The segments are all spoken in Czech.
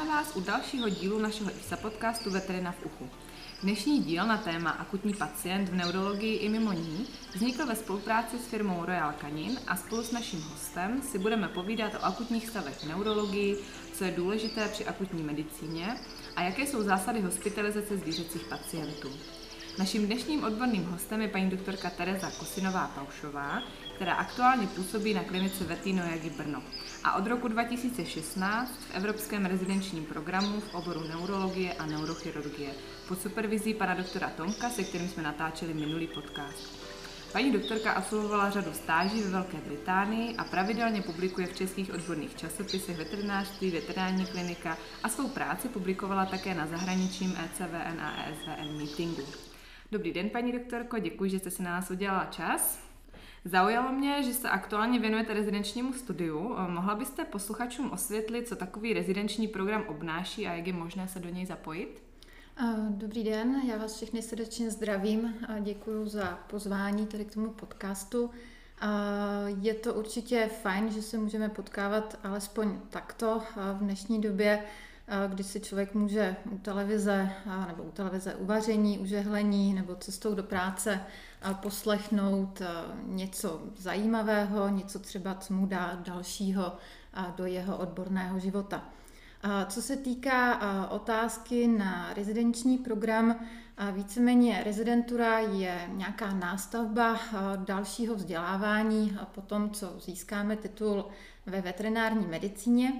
Vítáme vás u dalšího dílu našeho IFSA podcastu Veterina v uchu. Dnešní díl na téma akutní pacient v neurologii i mimo ní vznikl ve spolupráci s firmou Royal Canin a spolu s naším hostem si budeme povídat o akutních stavech v neurologii, co je důležité při akutní medicíně a jaké jsou zásady hospitalizace zvířecích pacientů. Naším dnešním odborným hostem je paní doktorka Tereza Kosinová-Paušová, která aktuálně působí na klinice Vetino Jagi Brno a od roku 2016 v Evropském rezidenčním programu v oboru neurologie a neurochirurgie pod supervizí pana doktora Tomka, se kterým jsme natáčeli minulý podcast. Paní doktorka absolvovala řadu stáží ve Velké Británii a pravidelně publikuje v českých odborných časopisech veterinářství, veterinární klinika a svou práci publikovala také na zahraničním ECVN a ESVN meetingu. Dobrý den, paní doktorko, děkuji, že jste si na nás udělala čas. Zaujalo mě, že se aktuálně věnujete rezidenčnímu studiu. Mohla byste posluchačům osvětlit, co takový rezidenční program obnáší a jak je možné se do něj zapojit? Dobrý den, já vás všechny srdečně zdravím a děkuji za pozvání tady k tomu podcastu. Je to určitě fajn, že se můžeme potkávat alespoň takto v dnešní době, kdy si člověk může u televize nebo u televize uvaření, užehlení nebo cestou do práce poslechnout něco zajímavého, něco třeba, co mu dá dalšího do jeho odborného života. Co se týká otázky na rezidenční program, víceméně rezidentura je nějaká nástavba dalšího vzdělávání po tom, co získáme titul ve veterinární medicíně.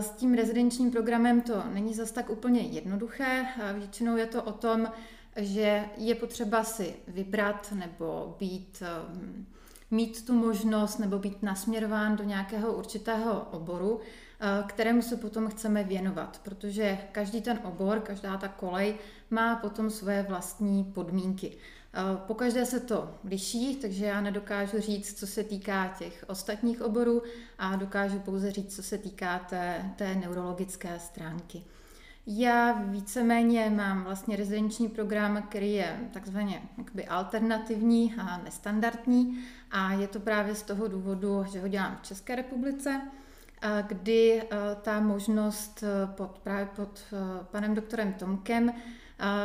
S tím rezidenčním programem to není zas tak úplně jednoduché. Většinou je to o tom, že je potřeba si vybrat nebo být, um, mít tu možnost nebo být nasměrován do nějakého určitého oboru, uh, kterému se potom chceme věnovat, protože každý ten obor, každá ta kolej má potom své vlastní podmínky. Uh, pokaždé se to liší, takže já nedokážu říct, co se týká těch ostatních oborů a dokážu pouze říct, co se týká té, té neurologické stránky. Já víceméně mám vlastně rezidenční program, který je takzvaně jakoby alternativní a nestandardní a je to právě z toho důvodu, že ho dělám v České republice, kdy ta možnost pod, právě pod panem doktorem Tomkem,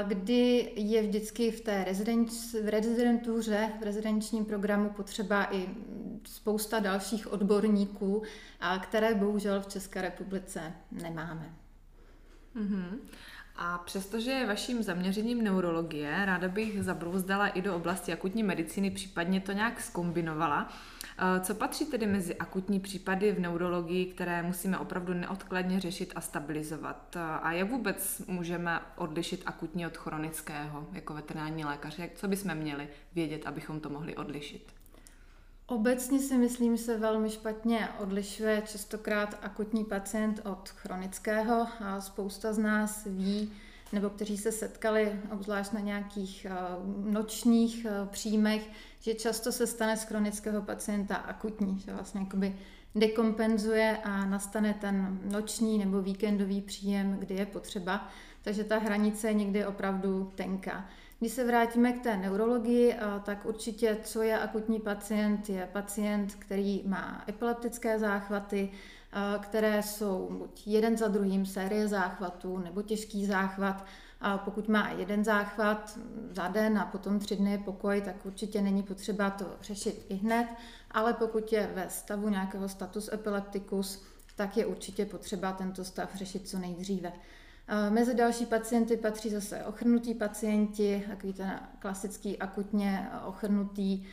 kdy je vždycky v té rezidenč, v rezidentuře, v rezidenčním programu potřeba i spousta dalších odborníků, které bohužel v České republice nemáme. Mm-hmm. A přestože je vaším zaměřením neurologie, ráda bych zabrouzdala i do oblasti akutní medicíny, případně to nějak skombinovala. Eh, co patří tedy mezi akutní případy v neurologii, které musíme opravdu neodkladně řešit a stabilizovat? Eh, a jak vůbec můžeme odlišit akutní od chronického jako veterinární lékař? Co bychom měli vědět, abychom to mohli odlišit? Obecně si myslím, se velmi špatně odlišuje častokrát akutní pacient od chronického a spousta z nás ví, nebo kteří se setkali obzvlášť na nějakých eh, nočních eh, příjmech, že často se stane z chronického pacienta akutní, že vlastně jakoby dekompenzuje a nastane ten noční nebo víkendový příjem, kdy je potřeba. Takže ta hranice je někdy opravdu tenká. Když se vrátíme k té neurologii, tak určitě, co je akutní pacient, je pacient, který má epileptické záchvaty, které jsou buď jeden za druhým série záchvatů nebo těžký záchvat. A pokud má jeden záchvat za den a potom tři dny pokoj, tak určitě není potřeba to řešit i hned, ale pokud je ve stavu nějakého status epilepticus, tak je určitě potřeba tento stav řešit co nejdříve. Mezi další pacienty patří zase ochrnutí pacienti, takový ten klasický akutně ochrnutý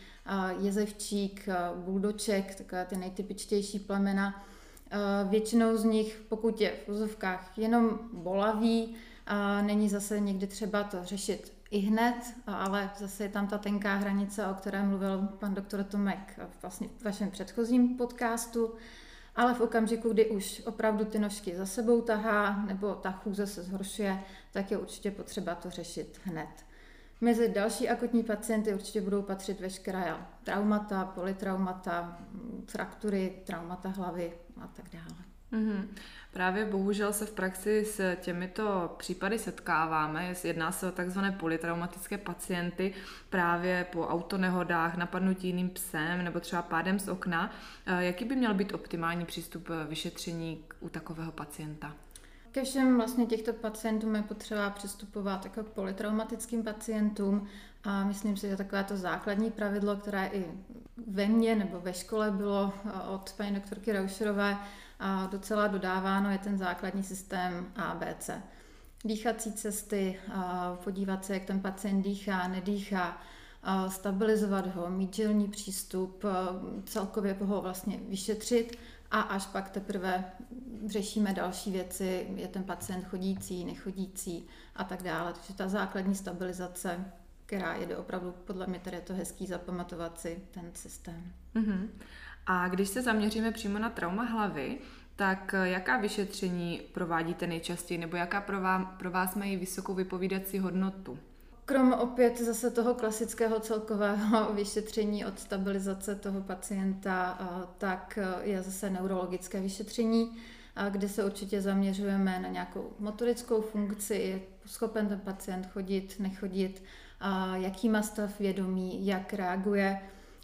jezevčík, buldoček, takové ty nejtypičtější plemena. Většinou z nich, pokud je v úzovkách jenom bolavý, není zase někdy třeba to řešit i hned, ale zase je tam ta tenká hranice, o které mluvil pan doktor Tomek vlastně v vašem předchozím podcastu ale v okamžiku, kdy už opravdu ty nožky za sebou tahá nebo ta chůze se zhoršuje, tak je určitě potřeba to řešit hned. Mezi další akutní pacienty určitě budou patřit veškerá traumata, polytraumata, fraktury, traumata hlavy a tak dále. Mm-hmm. Právě bohužel se v praxi s těmito případy setkáváme. Jedná se o takzvané polytraumatické pacienty právě po autonehodách, napadnutí jiným psem nebo třeba pádem z okna. Eh, jaký by měl být optimální přístup vyšetření u takového pacienta? ke všem vlastně těchto pacientům je potřeba přistupovat jako k polytraumatickým pacientům a myslím si, že takové to základní pravidlo, které i ve mně nebo ve škole bylo od paní doktorky Raušerové docela dodáváno, je ten základní systém ABC. Dýchací cesty, podívat se, jak ten pacient dýchá, nedýchá, stabilizovat ho, mít žilní přístup, celkově ho vlastně vyšetřit a až pak teprve řešíme další věci, je ten pacient chodící, nechodící a tak dále. Takže ta základní stabilizace, která jde opravdu, podle mě tady je to hezký zapamatovat si ten systém. Uh-huh. A když se zaměříme přímo na trauma hlavy, tak jaká vyšetření provádíte nejčastěji, nebo jaká pro vás, pro vás mají vysokou vypovídací hodnotu? Krom opět zase toho klasického celkového vyšetření od stabilizace toho pacienta, tak je zase neurologické vyšetření, kde se určitě zaměřujeme na nějakou motorickou funkci, je schopen ten pacient chodit, nechodit, jaký má stav vědomí, jak reaguje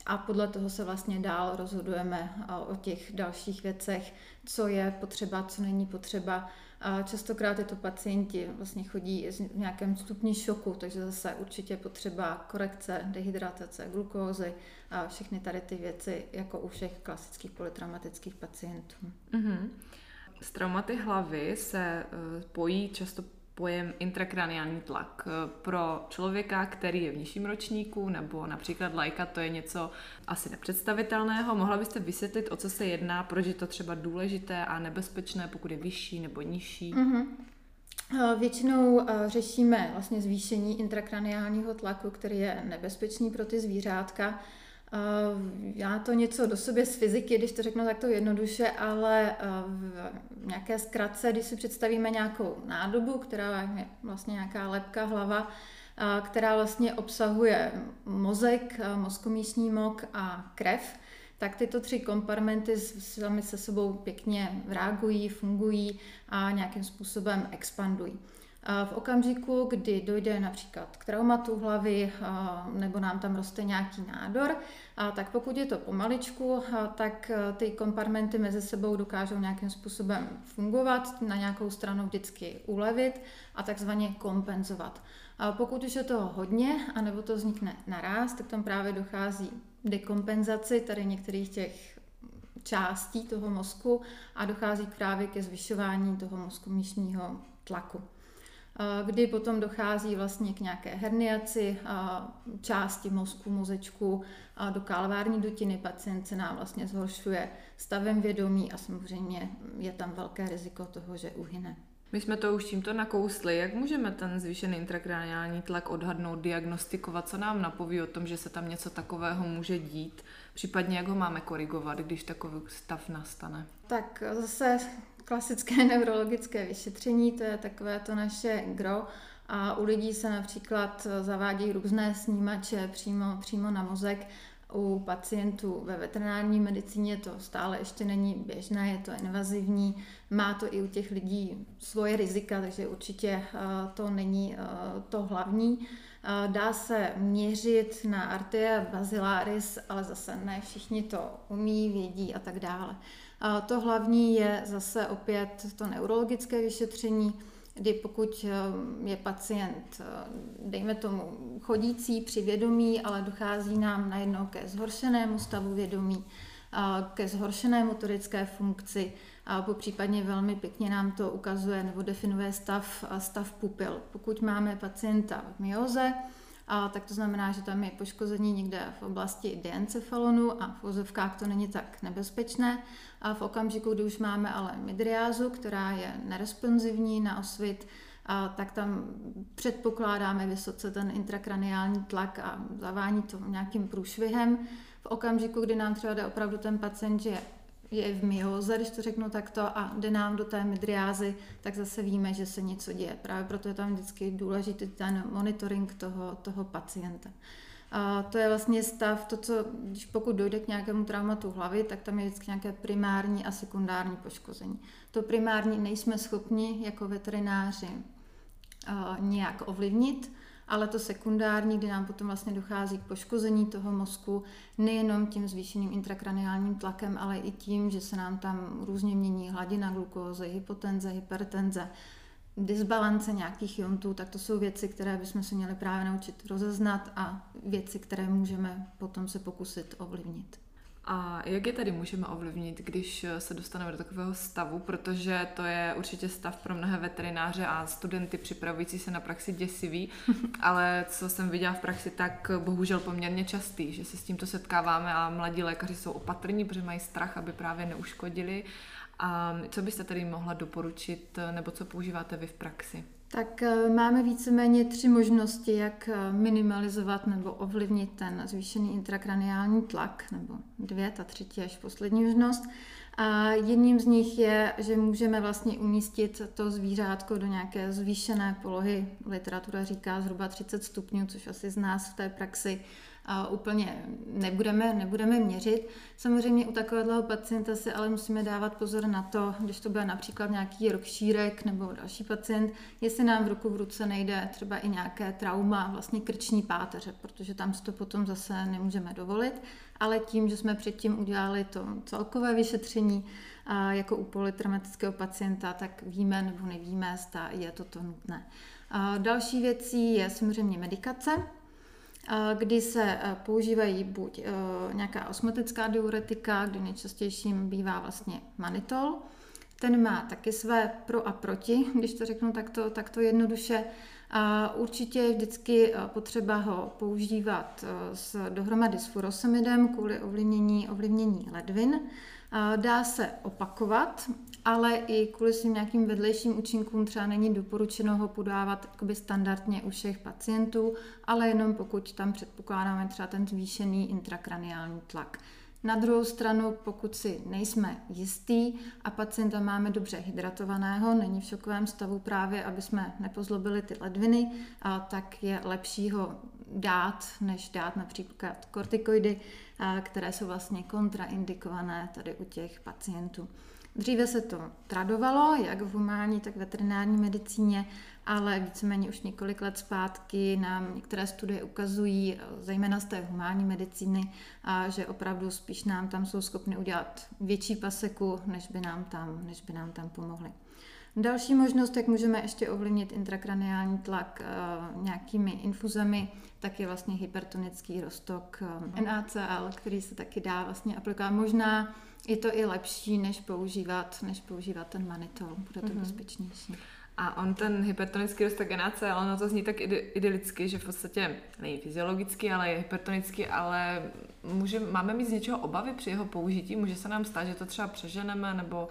a podle toho se vlastně dál rozhodujeme o těch dalších věcech, co je potřeba, co není potřeba a častokrát to pacienti, vlastně chodí v nějakém stupni šoku, takže zase určitě potřeba korekce, dehydratace, glukózy a všechny tady ty věci, jako u všech klasických polytraumatických pacientů. Mm-hmm. S traumaty hlavy se uh, pojí často pojem intrakraniální tlak. Pro člověka, který je v nižším ročníku, nebo například lajka, to je něco asi nepředstavitelného. Mohla byste vysvětlit, o co se jedná, proč je to třeba důležité a nebezpečné, pokud je vyšší nebo nižší? Mm-hmm. Většinou řešíme vlastně zvýšení intrakraniálního tlaku, který je nebezpečný pro ty zvířátka. Já to něco do sobě z fyziky, když to řeknu takto jednoduše, ale v nějaké zkratce, když si představíme nějakou nádobu, která je vlastně nějaká lepka hlava, která vlastně obsahuje mozek, mozkomíšní mok a krev, tak tyto tři kompartmenty sami se sebou pěkně reagují, fungují a nějakým způsobem expandují. V okamžiku, kdy dojde například k traumatu hlavy nebo nám tam roste nějaký nádor, tak pokud je to pomaličku, tak ty kompartmenty mezi sebou dokážou nějakým způsobem fungovat, na nějakou stranu vždycky ulevit a takzvaně kompenzovat. A pokud už je toho hodně, anebo to vznikne naraz, tak tam právě dochází dekompenzaci tady některých těch částí toho mozku a dochází právě ke zvyšování toho mozku míšního tlaku kdy potom dochází vlastně k nějaké herniaci části mozku, mozečku do kalvární dutiny. Pacient se nám vlastně zhoršuje stavem vědomí a samozřejmě je tam velké riziko toho, že uhyne. My jsme to už tímto nakousli. Jak můžeme ten zvýšený intrakraniální tlak odhadnout, diagnostikovat, co nám napoví o tom, že se tam něco takového může dít, případně jak ho máme korigovat, když takový stav nastane? Tak zase klasické neurologické vyšetření, to je takové to naše gro. A u lidí se například zavádí různé snímače přímo, přímo na mozek. U pacientů ve veterinární medicíně to stále ještě není běžné, je to invazivní, má to i u těch lidí svoje rizika, takže určitě eh, to není eh, to hlavní. Eh, dá se měřit na arteria basilaris, ale zase ne všichni to umí, vědí a tak dále. A to hlavní je zase opět to neurologické vyšetření, kdy pokud eh, je pacient, eh, dejme tomu, chodící při vědomí, ale dochází nám najednou ke zhoršenému stavu vědomí, ke zhoršené motorické funkci, a po případně velmi pěkně nám to ukazuje nebo definuje stav, stav pupil. Pokud máme pacienta v myoze, a tak to znamená, že tam je poškození někde v oblasti diencefalonu a v ozovkách to není tak nebezpečné. A v okamžiku, kdy už máme ale midriázu, která je neresponsivní na osvit, a tak tam předpokládáme vysoce ten intrakraniální tlak a zavání to nějakým průšvihem. V okamžiku, kdy nám třeba jde opravdu ten pacient, že je v myoze, když to řeknu takto, a jde nám do té midriázy, tak zase víme, že se něco děje. Právě proto je tam vždycky důležitý ten monitoring toho, toho pacienta. A to je vlastně stav, to, co, když pokud dojde k nějakému traumatu hlavy, tak tam je vždycky nějaké primární a sekundární poškození. To primární nejsme schopni jako veterináři nějak ovlivnit, ale to sekundární, kdy nám potom vlastně dochází k poškození toho mozku, nejenom tím zvýšeným intrakraniálním tlakem, ale i tím, že se nám tam různě mění hladina glukózy, hypotenze, hypertenze, disbalance nějakých jontů, tak to jsou věci, které bychom se měli právě naučit rozeznat a věci, které můžeme potom se pokusit ovlivnit. A jak je tady můžeme ovlivnit, když se dostaneme do takového stavu, protože to je určitě stav pro mnohé veterináře a studenty připravující se na praxi děsivý, ale co jsem viděla v praxi, tak bohužel poměrně častý, že se s tímto setkáváme a mladí lékaři jsou opatrní, protože mají strach, aby právě neuškodili. A co byste tady mohla doporučit, nebo co používáte vy v praxi? Tak eh, máme víceméně tři možnosti, jak eh, minimalizovat nebo ovlivnit ten zvýšený intrakraniální tlak, nebo dvě, ta třetí až poslední možnost. A jedním z nich je, že můžeme vlastně umístit to zvířátko do nějaké zvýšené polohy. Literatura říká zhruba 30 stupňů, což asi z nás v té praxi úplně nebudeme, nebudeme měřit. Samozřejmě u takového pacienta si ale musíme dávat pozor na to, když to bude například nějaký rokšírek nebo další pacient, jestli nám v ruku v ruce nejde třeba i nějaké trauma, vlastně krční páteře, protože tam si to potom zase nemůžeme dovolit, ale tím, že jsme předtím udělali to celkové vyšetření, a jako u polytraumatického pacienta, tak víme nebo nevíme, zda je toto nutné. A další věcí je samozřejmě medikace, kdy se eh, používají buď eh, nějaká osmotická diuretika, kdy nejčastějším bývá vlastně manitol. Ten má taky své pro a proti, když to řeknu takto, takto jednoduše. A určitě je vždycky eh, potřeba ho používat s, dohromady s furosemidem kvůli ovlivnění, ovlivnění ledvin. Dá se opakovat, ale i kvůli svým nějakým vedlejším účinkům třeba není doporučeno ho podávat standardně u všech pacientů, ale jenom pokud tam předpokládáme třeba ten zvýšený intrakraniální tlak. Na druhou stranu, pokud si nejsme jistý a pacienta máme dobře hydratovaného, není v šokovém stavu právě, aby jsme nepozlobili ty ledviny, a tak je lepší ho dát, než dát například kortikoidy, které jsou vlastně kontraindikované tady u těch pacientů. Dříve se to tradovalo, jak v humánní, tak v veterinární medicíně, ale víceméně už několik let zpátky nám některé studie ukazují, zejména z té humánní medicíny, a že opravdu spíš nám tam jsou schopny udělat větší paseku, než by nám tam, než by nám tam pomohli. Další možnost, jak můžeme ještě ovlivnit intrakraniální tlak uh, nějakými infuzemi, tak je vlastně hypertonický roztok um, NaCl, který se taky dá vlastně aplikovat. Možná je to i lepší, než používat, než používat ten manitol. Bude to mm-hmm. bezpečnější. A on ten hypertonický roztok NaCl, ono to zní tak idylicky, že v podstatě není fyziologický, ale je hypertonický, ale může, máme mít z něčeho obavy při jeho použití? Může se nám stát, že to třeba přeženeme, nebo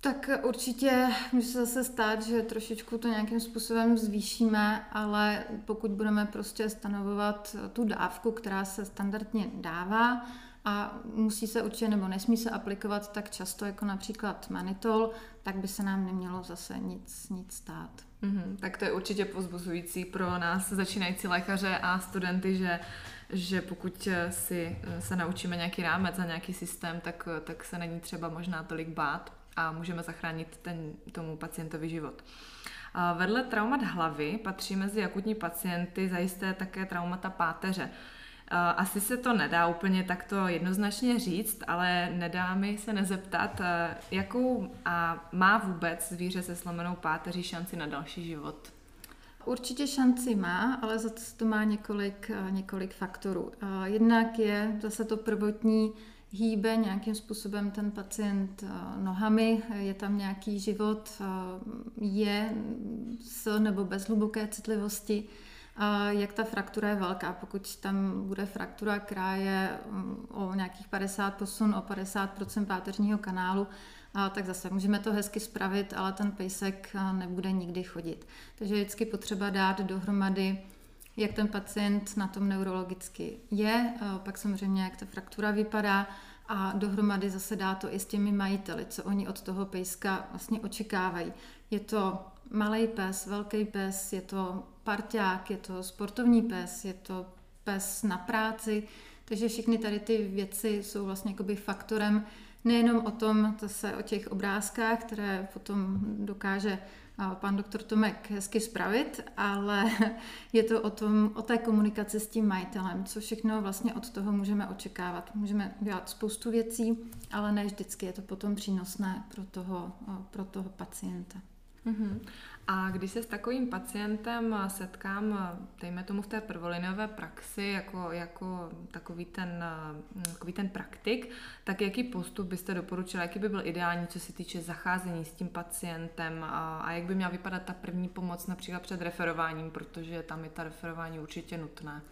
tak určitě může se zase stát, že trošičku to nějakým způsobem zvýšíme, ale pokud budeme prostě stanovovat tu dávku, která se standardně dává a musí se určitě nebo nesmí se aplikovat tak často jako například manitol, tak by se nám nemělo zase nic, nic stát. Mm-hmm, tak to je určitě pozbuzující pro nás začínající lékaře a studenty, že že pokud si se naučíme nějaký rámec a nějaký systém, tak, tak se není třeba možná tolik bát a můžeme zachránit ten, tomu pacientovi život. A vedle traumat hlavy patří mezi akutní pacienty zajisté také traumata páteře. Asi se to nedá úplně takto jednoznačně říct, ale nedá mi se nezeptat, jakou a má vůbec zvíře se slomenou páteří šanci na další život? Určitě šanci má, ale za to má několik, několik faktorů. Jednak je zase to prvotní hýbe nějakým způsobem ten pacient eh, nohami, je tam nějaký život, eh, je s nebo bez hluboké citlivosti, jak ta fraktura je velká. Pokud tam bude fraktura, která je mm, o nějakých 50 posun, o 50% páteřního kanálu, tak zase můžeme to hezky spravit, ale ten pejsek nebude nikdy chodit. Takže vždycky potřeba dát dohromady jak ten pacient na tom neurologicky je, pak samozřejmě jak ta fraktura vypadá a dohromady zase dá to i s těmi majiteli, co oni od toho pejska vlastně očekávají. Je to malý pes, velký pes, je to parťák, je to sportovní pes, je to pes na práci, takže všechny tady ty věci jsou vlastně jakoby faktorem nejenom o tom, zase o těch obrázkách, které potom dokáže pan doktor Tomek hezky spravit, ale je to o, tom, o té komunikaci s tím majitelem, co všechno vlastně od toho můžeme očekávat. Můžeme dělat spoustu věcí, ale ne vždycky je to potom přínosné pro toho, pro toho pacienta. Mm-hmm. A když se s takovým pacientem setkám, dejme tomu v té prvolinové praxi, jako, jako takový, ten, takový ten praktik, tak jaký postup byste doporučila, jaký by byl ideální, co se týče zacházení s tím pacientem a, a jak by měla vypadat ta první pomoc například před referováním, protože tam je ta referování určitě nutné.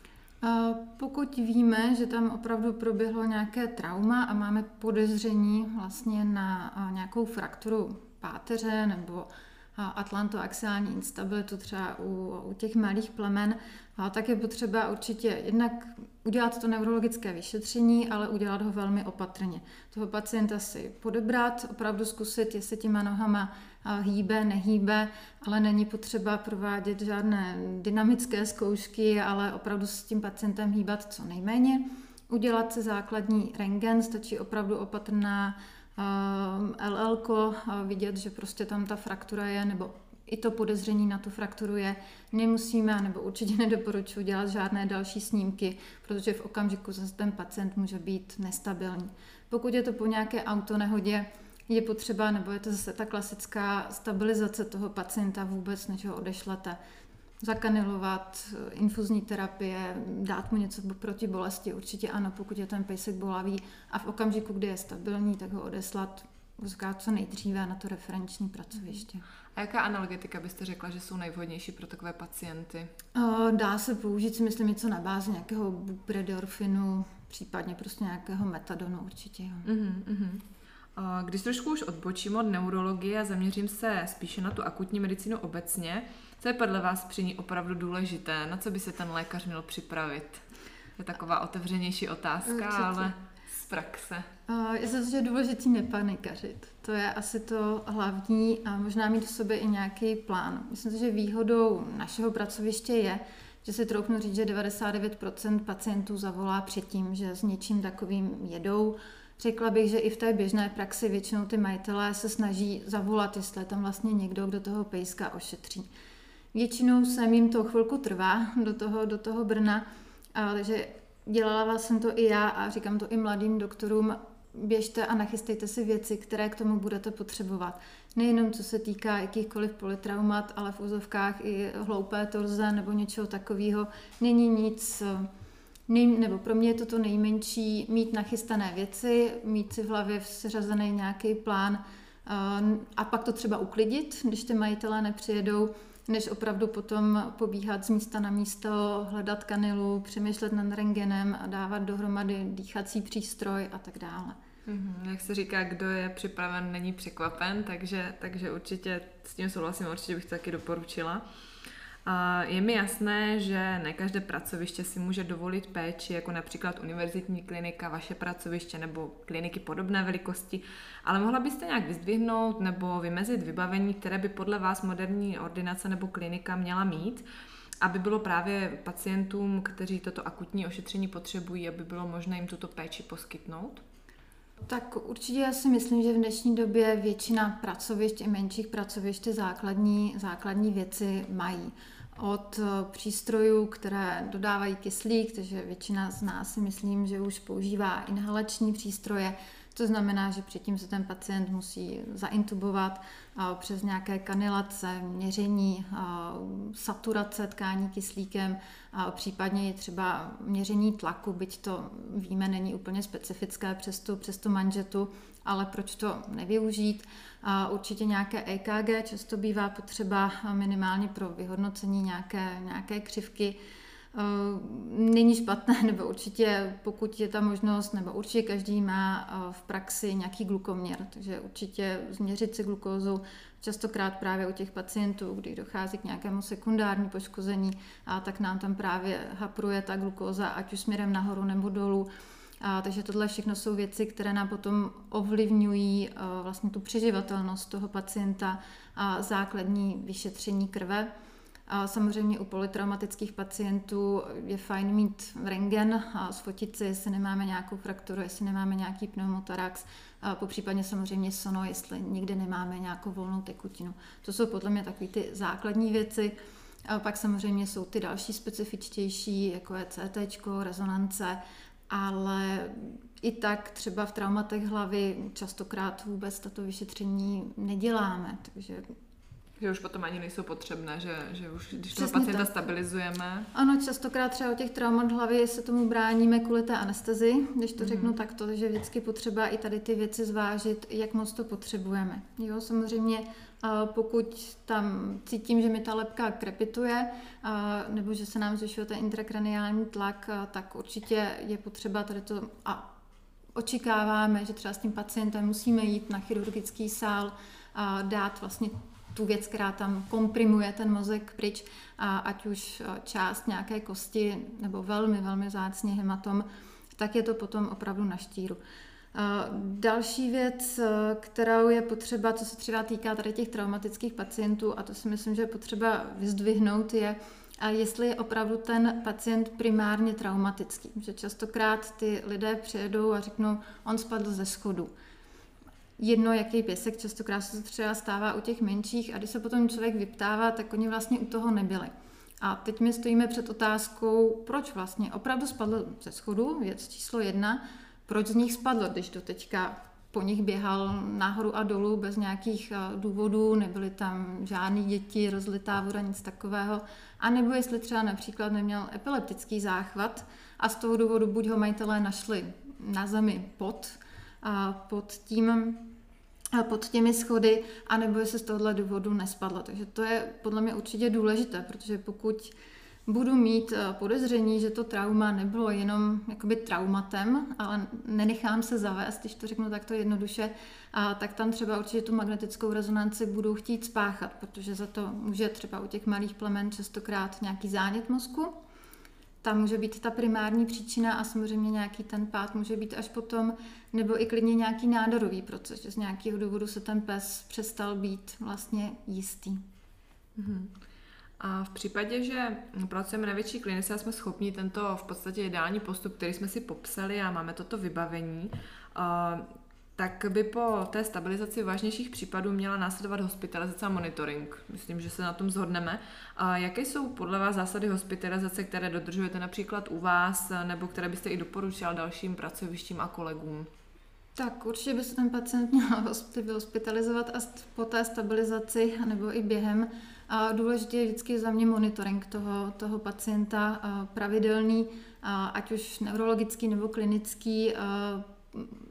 Pokud víme, že tam opravdu proběhlo nějaké trauma a máme podezření vlastně na nějakou frakturu páteře nebo atlantoaxiální instabilitu třeba u, u těch malých plemen, a tak je potřeba určitě jednak udělat to neurologické vyšetření, ale udělat ho velmi opatrně. Toho pacienta si podebrat, opravdu zkusit, jestli těma nohama hýbe, nehýbe, ale není potřeba provádět žádné dynamické zkoušky, ale opravdu s tím pacientem hýbat co nejméně. Udělat si základní rengen, stačí opravdu opatrná LL, vidět, že prostě tam ta fraktura je, nebo i to podezření na tu frakturu je, nemusíme, nebo určitě nedoporučuji dělat žádné další snímky, protože v okamžiku zase ten pacient může být nestabilní. Pokud je to po nějaké autonehodě, je potřeba, nebo je to zase ta klasická stabilizace toho pacienta vůbec, než ho odešlete zakanilovat, infuzní terapie, dát mu něco proti bolesti, určitě ano, pokud je ten pejsek bolavý a v okamžiku, kdy je stabilní, tak ho odeslat co nejdříve na to referenční pracoviště. A jaká analgetika byste řekla, že jsou nejvhodnější pro takové pacienty? Dá se použít, si myslím, něco na bázi nějakého bupredorfinu, případně prostě nějakého metadonu určitě. Jo. Uh-huh. Když trošku už odbočím od neurologie a zaměřím se spíše na tu akutní medicínu obecně, co je podle vás při ní opravdu důležité? Na co by se ten lékař měl připravit? Je taková otevřenější otázka, Určitě. ale z praxe. Já si že je důležité nepanikařit. To je asi to hlavní a možná mít v sobě i nějaký plán. Myslím si, že výhodou našeho pracoviště je, že si troufnu říct, že 99% pacientů zavolá předtím, že s něčím takovým jedou. Řekla bych, že i v té běžné praxi většinou ty majitelé se snaží zavolat, jestli je tam vlastně někdo, kdo toho pejska ošetří. Většinou se jim to chvilku trvá do toho, do toho Brna, takže dělala jsem to i já a říkám to i mladým doktorům, běžte a nachystejte si věci, které k tomu budete potřebovat. Nejenom co se týká jakýchkoliv politraumat, ale v úzovkách i hloupé torze nebo něčeho takového. Není nic, nej, nebo pro mě je to to nejmenší, mít nachystané věci, mít si v hlavě seřazený nějaký plán a pak to třeba uklidit, když ty majitelé nepřijedou, než opravdu potom pobíhat z místa na místo, hledat kanilu, přemýšlet nad rengenem a dávat dohromady dýchací přístroj a tak dále. Mm-hmm. Jak se říká, kdo je připraven, není překvapen, takže, takže určitě s tím souhlasím, určitě bych to taky doporučila. Je mi jasné, že ne každé pracoviště si může dovolit péči, jako například univerzitní klinika, vaše pracoviště nebo kliniky podobné velikosti, ale mohla byste nějak vyzdvihnout nebo vymezit vybavení, které by podle vás moderní ordinace nebo klinika měla mít, aby bylo právě pacientům, kteří toto akutní ošetření potřebují, aby bylo možné jim tuto péči poskytnout? Tak určitě já si myslím, že v dnešní době většina pracovišť i menších pracovišť základní, základní věci mají od eh, přístrojů, které dodávají kyslík, takže většina z nás si myslím, že už používá inhalační přístroje, to znamená, že předtím se ten pacient musí zaintubovat přes nějaké kanilace, měření saturace tkání kyslíkem, případně je třeba měření tlaku, byť to víme, není úplně specifické přes tu, přes tu manžetu, ale proč to nevyužít. Určitě nějaké EKG často bývá potřeba minimálně pro vyhodnocení nějaké, nějaké křivky Eh, není špatné, nebo určitě, pokud je ta možnost, nebo určitě každý má eh, v praxi nějaký glukoměr, takže určitě změřit si glukózu častokrát právě u těch pacientů, kdy dochází k nějakému sekundární poškození, a tak nám tam právě hapruje ta glukóza, ať už směrem nahoru nebo dolů. A, takže tohle všechno jsou věci, které nám potom ovlivňují a, vlastně tu přeživatelnost toho pacienta a základní vyšetření krve. A samozřejmě u polytraumatických pacientů je fajn mít rengen a sfotit si, jestli nemáme nějakou frakturu, jestli nemáme nějaký pneumotarax, a popřípadně samozřejmě sono, jestli nikdy nemáme nějakou volnou tekutinu. To jsou podle mě takové ty základní věci. A pak samozřejmě jsou ty další specifičtější, jako je CT, rezonance, ale i tak třeba v traumatech hlavy častokrát vůbec tato vyšetření neděláme, takže že už potom ani nejsou potřebné, že, že už když toho pacienta tak. stabilizujeme. Ano, častokrát třeba o těch traumat hlavy se tomu bráníme kvůli té anestezi, když to mm. řeknu takto, že vždycky potřeba i tady ty věci zvážit, jak moc to potřebujeme. Jo, samozřejmě pokud tam cítím, že mi ta lepka krepituje, nebo že se nám zvyšuje ten intrakraniální tlak, tak určitě je potřeba tady to a očekáváme, že třeba s tím pacientem musíme jít na chirurgický sál a dát vlastně tu věc, která tam komprimuje ten mozek pryč, a ať už část nějaké kosti nebo velmi, velmi zácně hematom, tak je to potom opravdu na štíru. Další věc, kterou je potřeba, co se třeba týká tady těch traumatických pacientů, a to si myslím, že je potřeba vyzdvihnout, je, a jestli je opravdu ten pacient primárně traumatický. Že častokrát ty lidé přijedou a řeknou, on spadl ze schodu jedno, jaký pěsek, častokrát se to třeba stává u těch menších a když se potom člověk vyptává, tak oni vlastně u toho nebyli. A teď my stojíme před otázkou, proč vlastně opravdu spadl ze schodu, věc číslo jedna, proč z nich spadl, když do teďka po nich běhal nahoru a dolů bez nějakých eh, důvodů, nebyly tam žádné děti, rozlitá voda, nic takového. A nebo jestli třeba například neměl epileptický záchvat a z toho důvodu buď ho majitelé našli na zemi pod, a pod tím pod těmi schody, anebo jestli z tohohle důvodu nespadlo. Takže to je podle mě určitě důležité, protože pokud budu mít eh, podezření, že to trauma nebylo jenom jakoby traumatem, ale nenechám se zavést, když to řeknu takto jednoduše, a tak tam třeba určitě tu magnetickou rezonanci budou chtít spáchat, protože za to může třeba u těch malých plemen častokrát nějaký zánět mozku, tam může být ta primární příčina a samozřejmě nějaký ten pád může být až potom, nebo i klidně nějaký nádorový proces, že z nějakého důvodu se ten pes přestal být vlastně jistý. Mm-hmm. A v případě, že pracujeme na větší klinice a jsme schopni tento v podstatě ideální postup, který jsme si popsali a máme toto vybavení, tak by po té stabilizaci vážnějších případů měla následovat hospitalizace a monitoring. Myslím, že se na tom zhodneme. A jaké jsou podle vás zásady hospitalizace, které dodržujete například u vás, nebo které byste i doporučil dalším pracovištím a kolegům? Tak určitě by se ten pacient měl hospitalizovat a po té stabilizaci, nebo i během. A důležitý je vždycky za mě monitoring toho, toho pacienta, pravidelný, ať už neurologický nebo klinický,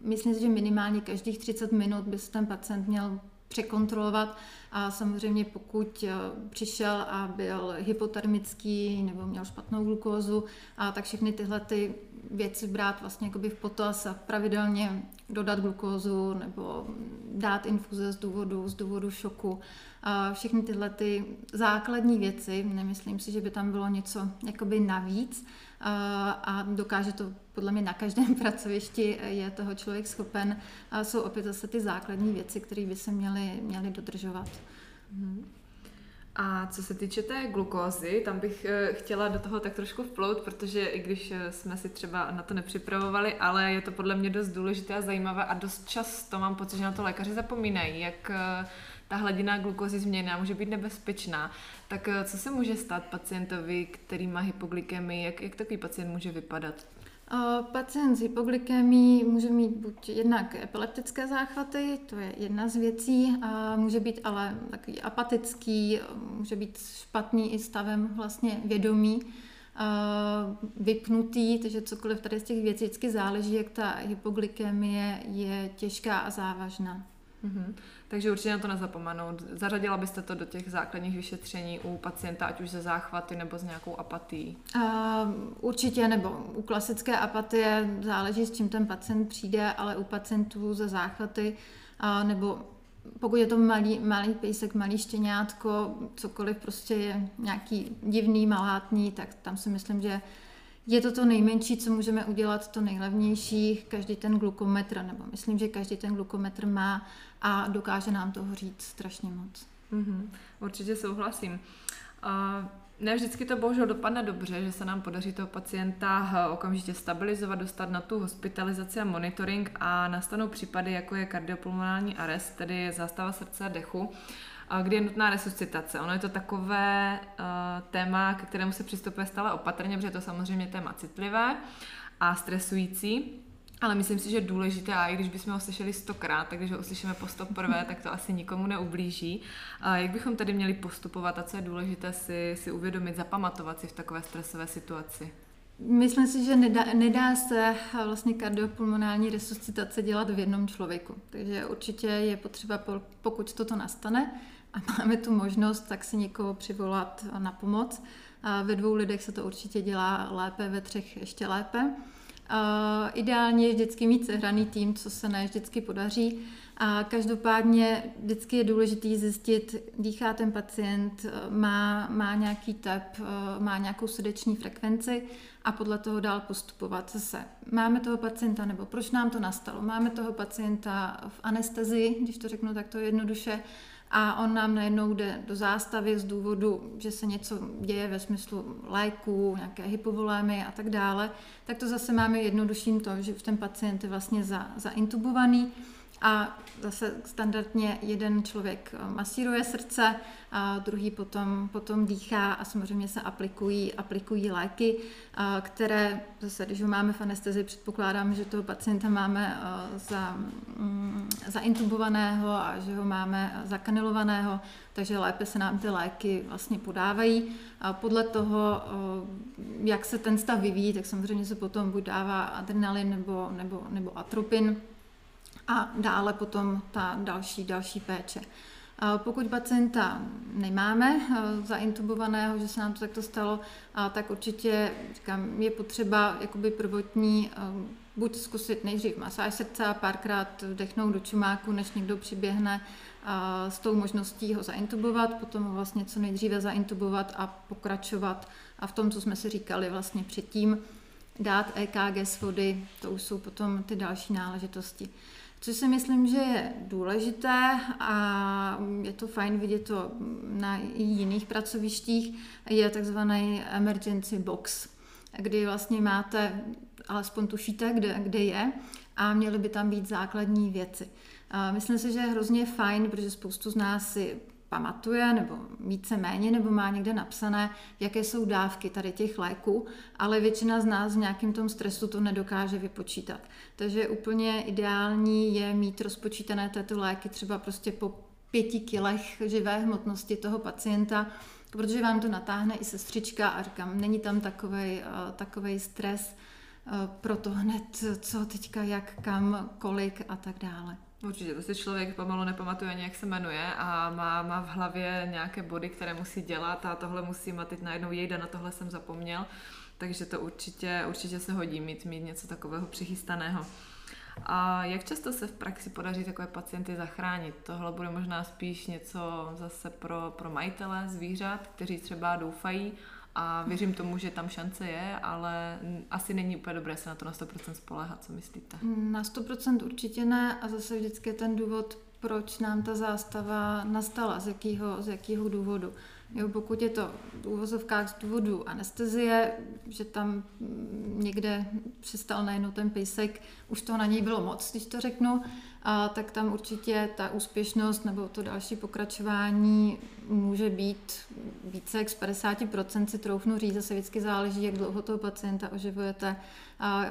myslím si, že minimálně každých 30 minut by se ten pacient měl překontrolovat. A samozřejmě pokud eh, přišel a byl hypotermický nebo měl špatnou glukózu, a tak všechny tyhle ty věci brát vlastně jakoby v potaz a pravidelně dodat glukózu nebo dát infuze z důvodu, z důvodu šoku. A všechny tyhle ty základní věci, nemyslím si, že by tam bylo něco jakoby navíc a, a dokáže to podle mě na každém pracovišti je toho člověk schopen. A jsou opět zase ty základní věci, které by se měly, měly dodržovat. Mm-hmm. A co se týče té glukózy, tam bych eh, chtěla do toho tak trošku vplout, protože i když eh, jsme si třeba na to nepřipravovali, ale je to podle mě dost důležité a zajímavé a dost často mám pocit, že na to lékaři zapomínají, jak eh, ta hladina glukózy změněná může být nebezpečná. Tak co se může stát pacientovi, který má hypoglykemii, jak, jak takový pacient může vypadat? Pacient s hypoglykemí může mít buď jednak epileptické záchvaty, to je jedna z věcí, a může být ale takový apatický, může být špatný i stavem vlastně vědomí, vypnutý, takže cokoliv tady z těch věcí vždycky záleží, jak ta hypoglykemie je těžká a závažná. Mm-hmm. Takže určitě na to nezapomenout. Zařadila byste to do těch základních vyšetření u pacienta, ať už ze záchvaty nebo s nějakou apatií? Uh, určitě, nebo u klasické apatie záleží, s čím ten pacient přijde, ale u pacientů ze záchvaty uh, nebo pokud je to malý, malý pejsek, malý štěňátko, cokoliv prostě je nějaký divný, malátný, tak tam si myslím, že je to to nejmenší, co můžeme udělat, to nejlevnější, každý ten glukometr, nebo myslím, že každý ten glukometr má a dokáže nám toho říct strašně moc. Mm-hmm, určitě souhlasím. Ne vždycky to bohužel dopadne dobře, že se nám podaří toho pacienta eh, okamžitě stabilizovat, dostat na tu hospitalizaci a monitoring a nastanou případy, jako je kardiopulmonální arest, tedy zástava srdce a dechu, kdy je nutná resuscitace. Ono je to takové uh, téma, ke kterému se přistupuje stále opatrně, protože je to samozřejmě téma citlivé a stresující. Ale myslím si, že je důležité, a i když bychom ho slyšeli stokrát, tak když ho uslyšíme po prvé, tak to asi nikomu neublíží. A jak bychom tady měli postupovat a co je důležité si, si uvědomit, zapamatovat si v takové stresové situaci? Myslím si, že nedá, nedá se vlastně kardiopulmonální resuscitace dělat v jednom člověku. Takže určitě je potřeba, pokud toto nastane a máme tu možnost, tak si někoho přivolat na pomoc. Ve dvou lidech se to určitě dělá lépe, ve třech ještě lépe. Ideálně je vždycky mít sehraný tým, co se ne vždycky podaří. A každopádně vždycky je důležité zjistit, dýchá ten pacient, má, má nějaký tep, má nějakou srdeční frekvenci a podle toho dál postupovat. Zase máme toho pacienta, nebo proč nám to nastalo? Máme toho pacienta v anestezii, když to řeknu takto jednoduše, a on nám najednou jde do zástavy z důvodu, že se něco děje ve smyslu léků, nějaké hypovolémy a tak dále, tak to zase máme jednodušším to, že ten pacient je vlastně za, a zase standardně jeden člověk eh, masíruje srdce, a druhý potom, potom dýchá a samozřejmě se aplikují, aplikují léky, a které zase, když ho máme v anestezi, předpokládám, že toho pacienta máme eh, za, mm, zaintubovaného a že ho máme zakanilovaného, takže lépe se nám ty léky vlastně podávají. A podle toho, eh, jak se ten stav vyvíjí, tak samozřejmě se potom buď dává adrenalin nebo, nebo, nebo atropin, a dále potom ta další, další péče. Pokud pacienta nemáme eh, zaintubovaného, že se nám to takto stalo, tak určitě říkám, je potřeba jakoby prvotní eh, buď zkusit nejdřív masáž srdce a párkrát vdechnout do čumáku, než někdo přiběhne s tou možností ho zaintubovat, potom ho vlastně co nejdříve zaintubovat a pokračovat a v tom, co jsme si říkali vlastně předtím, dát EKG z vody, to už jsou potom ty další náležitosti. Co si myslím, že je důležité a je to fajn vidět to na jiných pracovištích, je takzvaný emergency box, kdy vlastně máte, alespoň tušíte, kde, kde je a měly by tam být základní věci. Myslím si, že je hrozně fajn, protože spoustu z nás si pamatuje, nebo více méně, nebo má někde napsané, jaké jsou dávky tady těch léků, ale většina z nás v nějakém tom stresu to nedokáže vypočítat. Takže úplně ideální je mít rozpočítané této léky třeba prostě po pěti kilech živé hmotnosti toho pacienta, protože vám to natáhne i sestřička a říkám, není tam takový stres, eh, pro to hned, co teďka, jak, kam, kolik a tak dále. Určitě, to si člověk pomalu nepamatuje ani, jak se jmenuje a má, má v hlavě nějaké body, které musí dělat a tohle musím a teď najednou jejda, na tohle jsem zapomněl, takže to určitě, určitě se hodí mít, mít něco takového přichystaného. A jak často se v praxi podaří takové pacienty zachránit? Tohle bude možná spíš něco zase pro, pro majitele zvířat, kteří třeba doufají a věřím tomu, že tam šance je, ale asi není úplně dobré se na to na 100% spolehat, co myslíte? Na 100% určitě ne a zase vždycky je ten důvod, proč nám ta zástava nastala, z jakého, z jakého důvodu. Jo, pokud je to v úvozovkách z důvodu anestezie, že tam někde přestal najednou ten pejsek, už to na něj bylo moc, když to řeknu, a tak tam určitě ta úspěšnost nebo to další pokračování může být více jak z 50% si troufnu říct, zase vždycky záleží, jak dlouho toho pacienta oživujete. A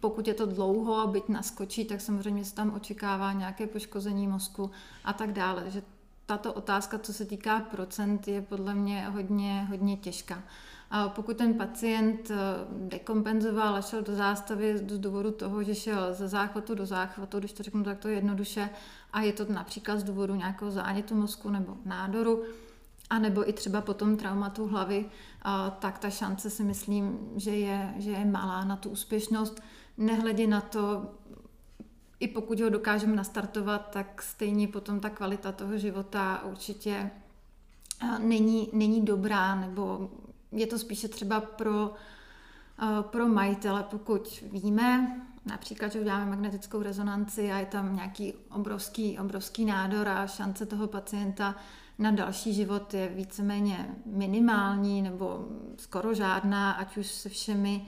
pokud je to dlouho a byť naskočí, tak samozřejmě se tam očekává nějaké poškození mozku a tak dále. že tato otázka, co se týká procent, je podle mě hodně, hodně těžká. A pokud ten pacient eh, dekompenzoval a šel do zástavy z důvodu toho, že šel ze záchvatu do záchvatu, když to řeknu takto jednoduše, a je to například z důvodu nějakého zánětu mozku nebo nádoru, a nebo i třeba potom traumatu hlavy, tak ta šance si myslím, že je, že je malá na tu úspěšnost. Nehledě na to, i pokud ho dokážeme nastartovat, tak stejně potom ta kvalita toho života určitě není, není dobrá, nebo je to spíše třeba pro, pro majitele, pokud víme, například, že uděláme magnetickou rezonanci a je tam nějaký obrovský, obrovský nádor a šance toho pacienta na další život je víceméně minimální nebo skoro žádná, ať už se všemi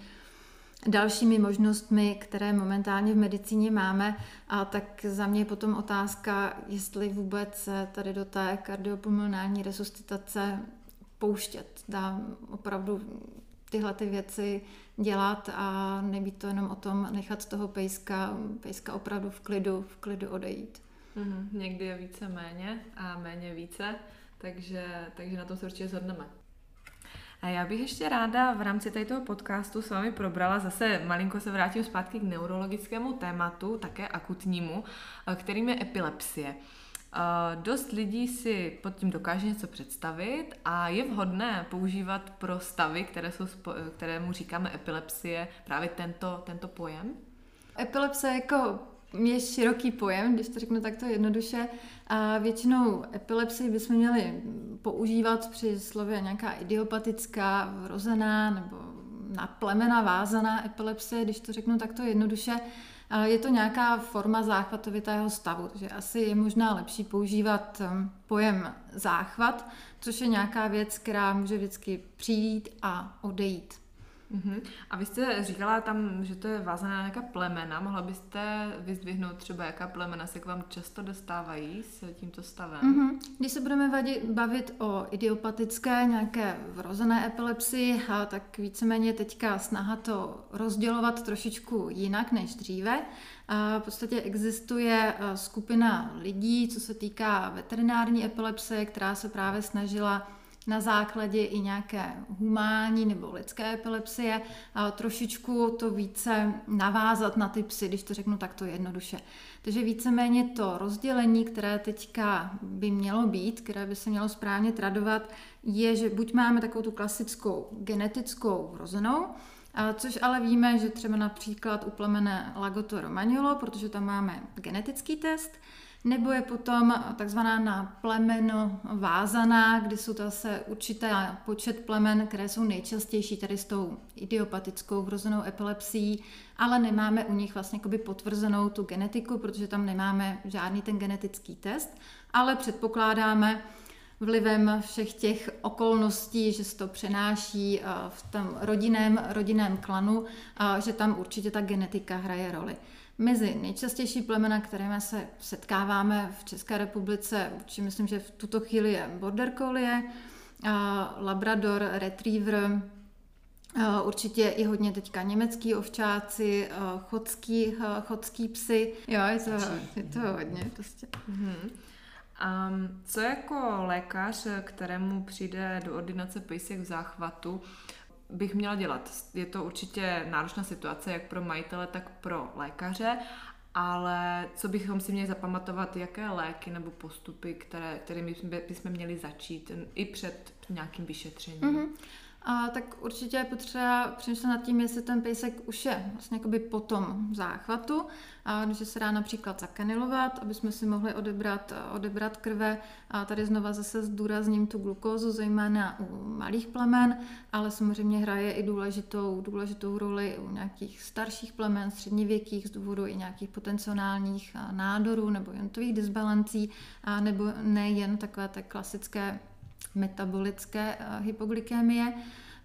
dalšími možnostmi, které momentálně v medicíně máme, a tak za mě je potom otázka, jestli vůbec se tady do té kardiopulmonální resuscitace pouštět. Dá opravdu tyhle ty věci dělat a nebýt to jenom o tom nechat toho pejska, pejska opravdu v klidu, v klidu odejít. Mm, někdy je více méně a méně více, takže, takže na to se určitě zhodneme. A já bych ještě ráda v rámci toho podcastu s vámi probrala, zase malinko se vrátím zpátky k neurologickému tématu, také akutnímu, kterým je epilepsie. Dost lidí si pod tím dokáže něco představit a je vhodné používat pro stavy, které, jsou, kterému říkáme epilepsie, právě tento, tento pojem? Epilepsie jako je široký pojem, když to řeknu takto jednoduše. A většinou epilepsii bychom měli používat při slově nějaká idiopatická, vrozená nebo na plemena vázaná epilepsie, když to řeknu takto jednoduše. Je to nějaká forma záchvatovitého stavu, takže asi je možná lepší používat um, pojem záchvat, což je nějaká věc, která může vždycky přijít a odejít. Uh-huh. A vy jste říkala tam, že to je vázané na nějaká plemena. Mohla byste vyzdvihnout třeba, jaká plemena se k vám často dostávají s tímto stavem? Uh-huh. Když se budeme vadit, bavit o idiopatické, nějaké vrozené epilepsii, tak víceméně teďka snaha to rozdělovat trošičku jinak než dříve. V podstatě existuje skupina lidí, co se týká veterinární epilepsie, která se právě snažila na základě i nějaké humánní nebo lidské epilepsie a trošičku to více navázat na ty psy, když to řeknu takto jednoduše. Takže víceméně to rozdělení, které teďka by mělo být, které by se mělo správně tradovat, je, že buď máme takovou tu klasickou genetickou vrozenou, Což ale víme, že třeba například u plemene Lagoto Romagnolo, protože tam máme genetický test, nebo je potom takzvaná na plemeno vázaná, kdy jsou to zase určité počet plemen, které jsou nejčastější tady s tou idiopatickou vrozenou epilepsií, ale nemáme u nich vlastně potvrzenou tu genetiku, protože tam nemáme žádný ten genetický test, ale předpokládáme, vlivem všech těch okolností, že se to přenáší v tom rodinném, rodinném klanu, že tam určitě ta genetika hraje roli. Mezi nejčastější plemena, kterými se setkáváme v České republice, určitě myslím, že v tuto chvíli je Border Collie, Labrador, Retriever, Určitě i hodně teďka německý ovčáci, chodský, chodský psy. Jo, je to, je to hodně prostě. Mm-hmm. A co jako lékař, kterému přijde do ordinace pejsek v záchvatu, bych měla dělat. Je to určitě náročná situace, jak pro majitele, tak pro lékaře, ale co bychom si měli zapamatovat, jaké léky nebo postupy, které, kterými bychom měli začít i před nějakým vyšetřením? Mm-hmm a tak určitě je potřeba přemýšlet nad tím, jestli ten pejsek už je vlastně jakoby po tom záchvatu, a že se dá například zakanilovat, aby jsme si mohli odebrat, odebrat krve. A tady znova zase zdůrazním tu glukózu, zejména u malých plemen, ale samozřejmě hraje i důležitou, důležitou roli u nějakých starších plemen, středněvěkých z důvodu i nějakých potenciálních nádorů nebo jontových disbalancí, a nebo nejen takové té klasické metabolické eh, hypoglykémie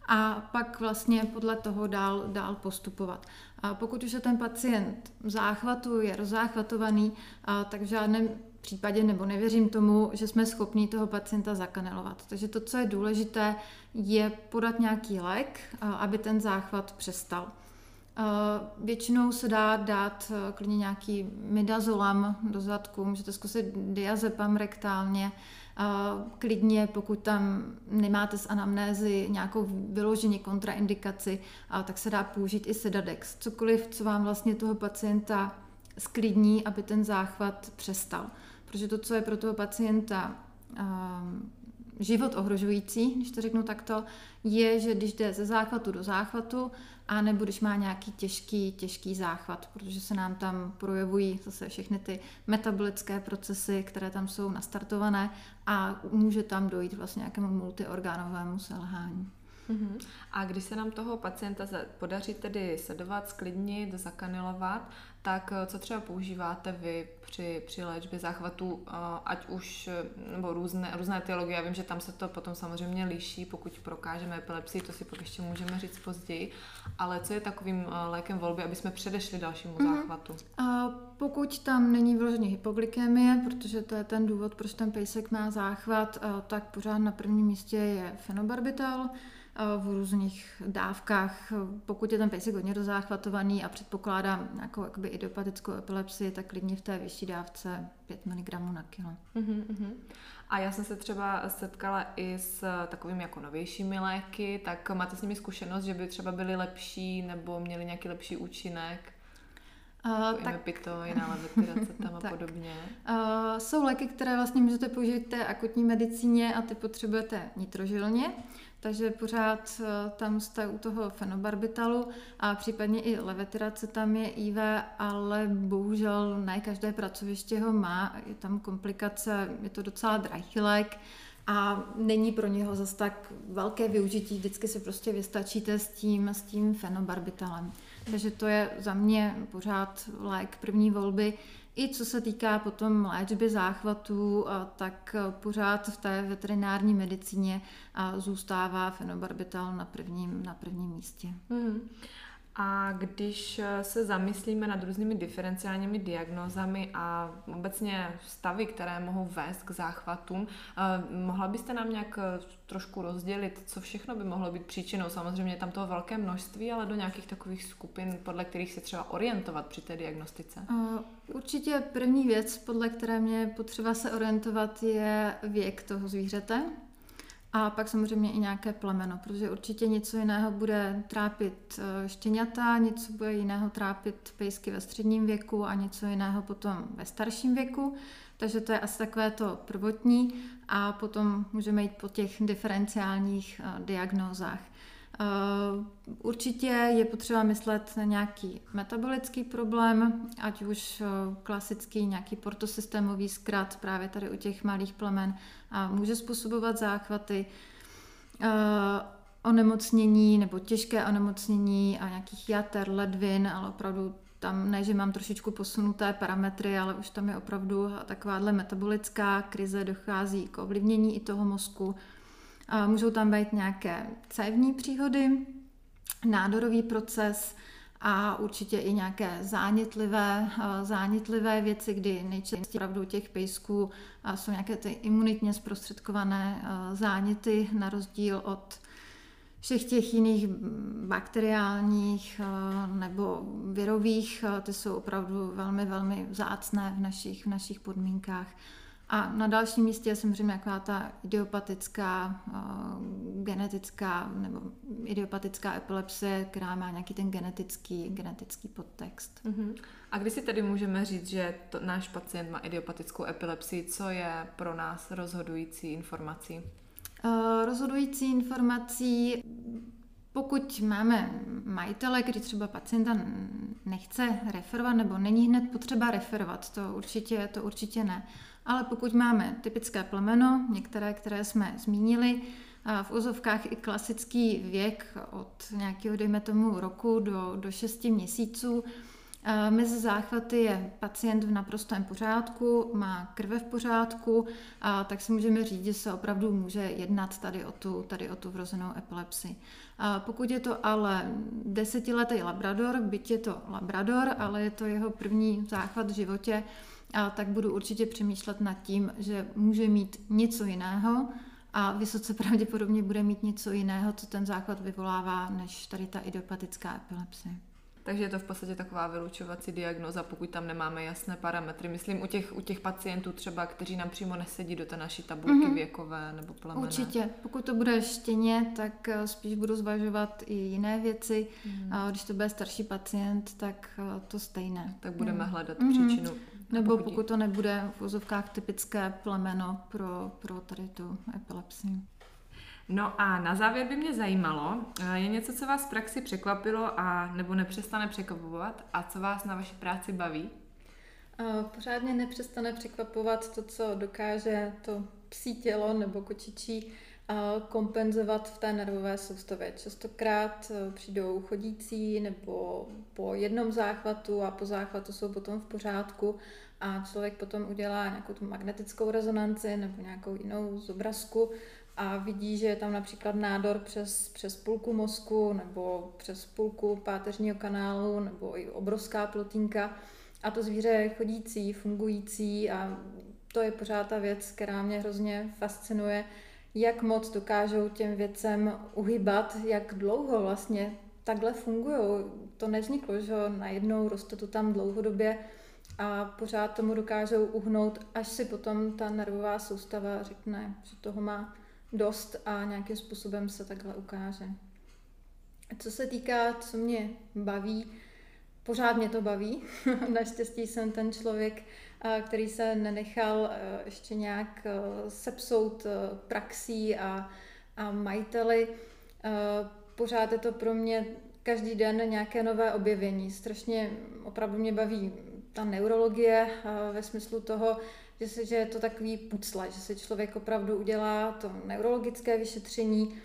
a pak vlastně podle toho dál, dál postupovat. A pokud už je ten pacient v záchvatu, je rozzáchvatovaný, a tak v žádném případě nebo nevěřím tomu, že jsme schopni toho pacienta zakanelovat. Takže to, co je důležité, je podat nějaký lék, aby ten záchvat přestal. Většinou se dá dát eh, klidně nějaký midazolam do zadku, můžete zkusit diazepam rektálně, klidně, pokud tam nemáte z anamnézy nějakou vyloženě kontraindikaci, tak se dá použít i sedadex. Cokoliv, co vám vlastně toho pacienta sklidní, aby ten záchvat přestal. Protože to, co je pro toho pacienta život ohrožující, když to řeknu takto, je, že když jde ze záchvatu do záchvatu, a nebo když má nějaký těžký, těžký záchvat, protože se nám tam projevují zase všechny ty metabolické procesy, které tam jsou nastartované a může tam dojít vlastně nějakému multiorgánovému selhání. Uh-huh. A když se nám toho pacienta podaří tedy sledovat, sklidnit, zakanilovat, tak eh, co třeba používáte vy při, při léčbě záchvatů, eh, ať už, eh, nebo různé, různé teologie, já vím, že tam se to potom samozřejmě liší, pokud prokážeme epilepsii, to si pak ještě můžeme říct později, ale co je takovým lékem volby, aby jsme předešli dalšímu mm-hmm. záchvatu? A pokud tam není vyloženě hypoglykemie, protože to je ten důvod, proč ten pejsek má záchvat, tak pořád na prvním místě je fenobarbital, v různých dávkách. Pokud je ten pejsek hodně dozáchvatovaný a předpokládám nějakou jakoby idiopatickou epilepsii, tak klidně v té vyšší dávce 5 mg na kilo. Uh-huh, A já jsem se třeba setkala i s takovými jako novějšími léky, tak máte s nimi zkušenost, že by třeba byly lepší nebo měly nějaký lepší účinek? Uh, tak, pito, jiná tam a tak. podobně. Uh, jsou léky, které vlastně můžete použít v té akutní medicíně a ty potřebujete nitrožilně. Takže pořád eh, tam jste u toho fenobarbitalu a případně i levetirace tam je IV, ale bohužel ne každé pracoviště ho má. Je tam komplikace, je to docela drahý lék a není pro něho zase tak velké využití. Vždycky se prostě vystačíte s tím, s tím fenobarbitalem. Takže to je za mě pořád lék první volby. I co se týká potom léčby záchvatů, tak pořád v té veterinární medicíně zůstává fenobarbital na prvním, na prvním místě. Mm. A když se zamyslíme nad různými diferenciálními diagnózami a obecně stavy, které mohou vést k záchvatům, eh, mohla byste nám nějak eh, trošku rozdělit, co všechno by mohlo být příčinou? Samozřejmě je tam toho velké množství, ale do nějakých takových skupin, podle kterých se třeba orientovat při té diagnostice? Určitě první věc, podle které mě potřeba se orientovat, je věk toho zvířete. A pak samozřejmě i nějaké plemeno, protože určitě něco jiného bude trápit eh, štěňata, něco bude jiného trápit pejsky ve středním věku a něco jiného potom ve starším věku. Takže to je asi takové to prvotní a potom můžeme jít po těch diferenciálních eh, diagnózách. Eh, určitě je potřeba myslet na nějaký metabolický problém, ať už klasický nějaký portosystémový zkrat právě tady u těch malých plemen a může způsobovat záchvaty, eh, onemocnění nebo těžké onemocnění a nějakých jater, ledvin, ale opravdu tam ne, že mám trošičku posunuté parametry, ale už tam je opravdu takováhle metabolická krize, dochází k ovlivnění i toho mozku. Můžou tam být nějaké cévní příhody, nádorový proces a určitě i nějaké zánětlivé, zánětlivé věci, kdy nejčastěji opravdu těch pejsků jsou nějaké ty imunitně zprostředkované záněty na rozdíl od všech těch jiných bakteriálních nebo virových, ty jsou opravdu velmi, velmi vzácné v našich, v našich podmínkách. A na dalším místě je samozřejmě jaká ta idiopatická, uh, genetická nebo idiopatická epilepsie, která má nějaký ten genetický, genetický podtext. Uh-huh. A kdy si tedy můžeme říct, že to, náš pacient má idiopatickou epilepsii, co je pro nás rozhodující informací? Uh, rozhodující informací pokud máme majitele, který třeba pacienta nechce referovat nebo není hned potřeba referovat, to určitě, to určitě ne. Ale pokud máme typické plemeno, některé, které jsme zmínili, v úzovkách i klasický věk od nějakého, dejme tomu, roku do, do 6 měsíců, Mezi záchvaty je pacient v naprostém pořádku, má krve v pořádku, a tak si můžeme říct, že se opravdu může jednat tady o tu, tady o tu vrozenou epilepsii. A pokud je to ale desetiletý labrador, byť je to labrador, ale je to jeho první záchvat v životě, a tak budu určitě přemýšlet nad tím, že může mít něco jiného a vysoce pravděpodobně bude mít něco jiného, co ten základ vyvolává, než tady ta idiopatická epilepsie. Takže je to v podstatě taková vylučovací diagnoza, pokud tam nemáme jasné parametry. Myslím u těch, u těch pacientů třeba, kteří nám přímo nesedí do té naší tabulky mm-hmm. věkové nebo plemené. Určitě. Pokud to bude štěně, tak eh, spíš budu zvažovat i jiné věci. Mm. A když to bude starší pacient, tak eh, to stejné. Tak budeme mm. hledat mm-hmm. příčinu. Nebo pokud... pokud to nebude v vozovkách typické plemeno pro, pro tady tu epilepsii. No a na závěr by mě zajímalo, eh, je něco, co vás v praxi překvapilo a nebo nepřestane překvapovat a co vás na vaší práci baví? Eh, pořádně nepřestane překvapovat to, co dokáže to psí tělo nebo kočičí kompenzovat v té nervové soustavě. Častokrát e, přijdou chodící nebo po jednom záchvatu a po záchvatu jsou potom v pořádku a člověk potom udělá nějakou tu magnetickou rezonanci nebo nějakou jinou zobrazku a vidí, že je tam například nádor přes, přes půlku mozku nebo přes půlku páteřního kanálu nebo i obrovská plotínka a to zvíře je chodící, fungující a to je pořád ta věc, která mě hrozně fascinuje, jak moc dokážou těm věcem uhybat, jak dlouho vlastně takhle fungují. To nevzniklo, že najednou roste to tam dlouhodobě a pořád tomu dokážou uhnout, až si potom ta nervová soustava řekne, že toho má dost a nějakým způsobem se takhle ukáže. Co se týká, co mě baví, pořád mě to baví. Naštěstí jsem ten člověk, který se nenechal ještě nějak sepsout praxí a, a majiteli. Pořád je to pro mě každý den nějaké nové objevení. Strašně opravdu mě baví ta neurologie ve smyslu toho, že, se, že je to takový pucle, že si člověk opravdu udělá to neurologické vyšetření,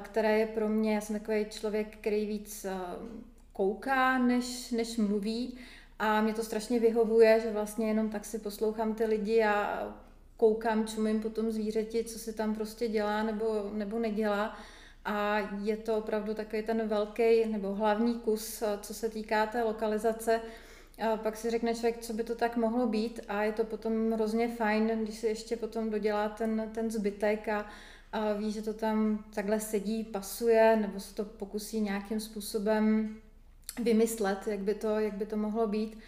které je pro mě, já jsem takový člověk, který víc kouká, než, než mluví a mě to strašně vyhovuje, že vlastně jenom tak si poslouchám ty lidi a koukám, čumím po tom zvířeti, co si tam prostě dělá nebo, nebo nedělá. A je to opravdu takový ten velký nebo hlavní kus, co se týká té lokalizace. A pak si řekne člověk, co by to tak mohlo být a je to potom hrozně fajn, když si ještě potom dodělá ten, ten zbytek a, a ví, že to tam takhle sedí, pasuje, nebo se to pokusí nějakým způsobem vymyslet, jak by to, jak by to mohlo být.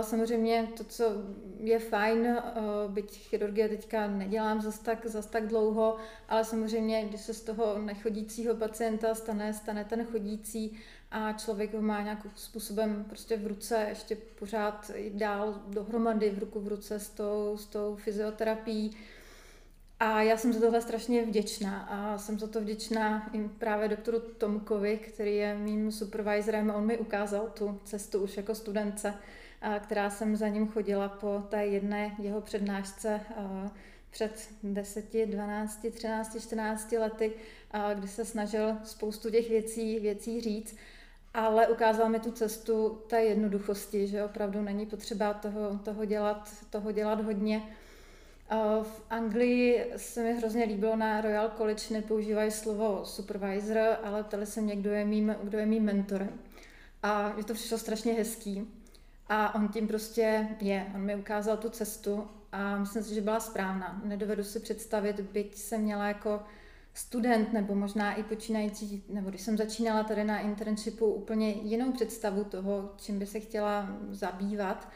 Samozřejmě to, co je fajn, byť chirurgie teďka nedělám zas tak, zas tak dlouho, ale samozřejmě, když se z toho nechodícího pacienta stane, stane ten chodící a člověk ho má nějakým způsobem prostě v ruce, ještě pořád dál dohromady v ruku v ruce s tou, s tou fyzioterapií, a já jsem za tohle strašně vděčná a jsem za to vděčná i právě doktoru Tomkovi, který je mým supervisorem. A on mi ukázal tu cestu už jako studence, která jsem za ním chodila po té jedné jeho přednášce před 10, 12, 13, 14 lety, kdy se snažil spoustu těch věcí, věcí říct, ale ukázal mi tu cestu té jednoduchosti, že opravdu není potřeba toho, toho, dělat, toho dělat hodně v Anglii se mi hrozně líbilo na Royal College, nepoužívají slovo supervisor, ale ptali se mě, kdo je mým, kdo je mým mentorem. A je to přišlo strašně hezký. A on tím prostě je. On mi ukázal tu cestu a myslím si, že byla správná. Nedovedu si představit, byť jsem měla jako student nebo možná i počínající, nebo když jsem začínala tady na internshipu úplně jinou představu toho, čím by se chtěla zabývat,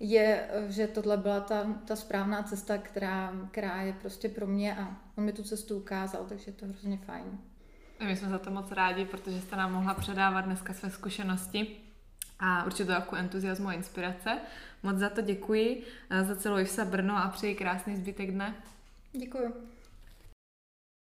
je, že tohle byla ta, ta správná cesta, která, která je prostě pro mě a on mi tu cestu ukázal, takže je to hrozně fajn. My jsme za to moc rádi, protože jste nám mohla předávat dneska své zkušenosti a určitě dávku entuziasmu a inspirace. Moc za to děkuji, za celou IFSA Brno a přeji krásný zbytek dne. Děkuji.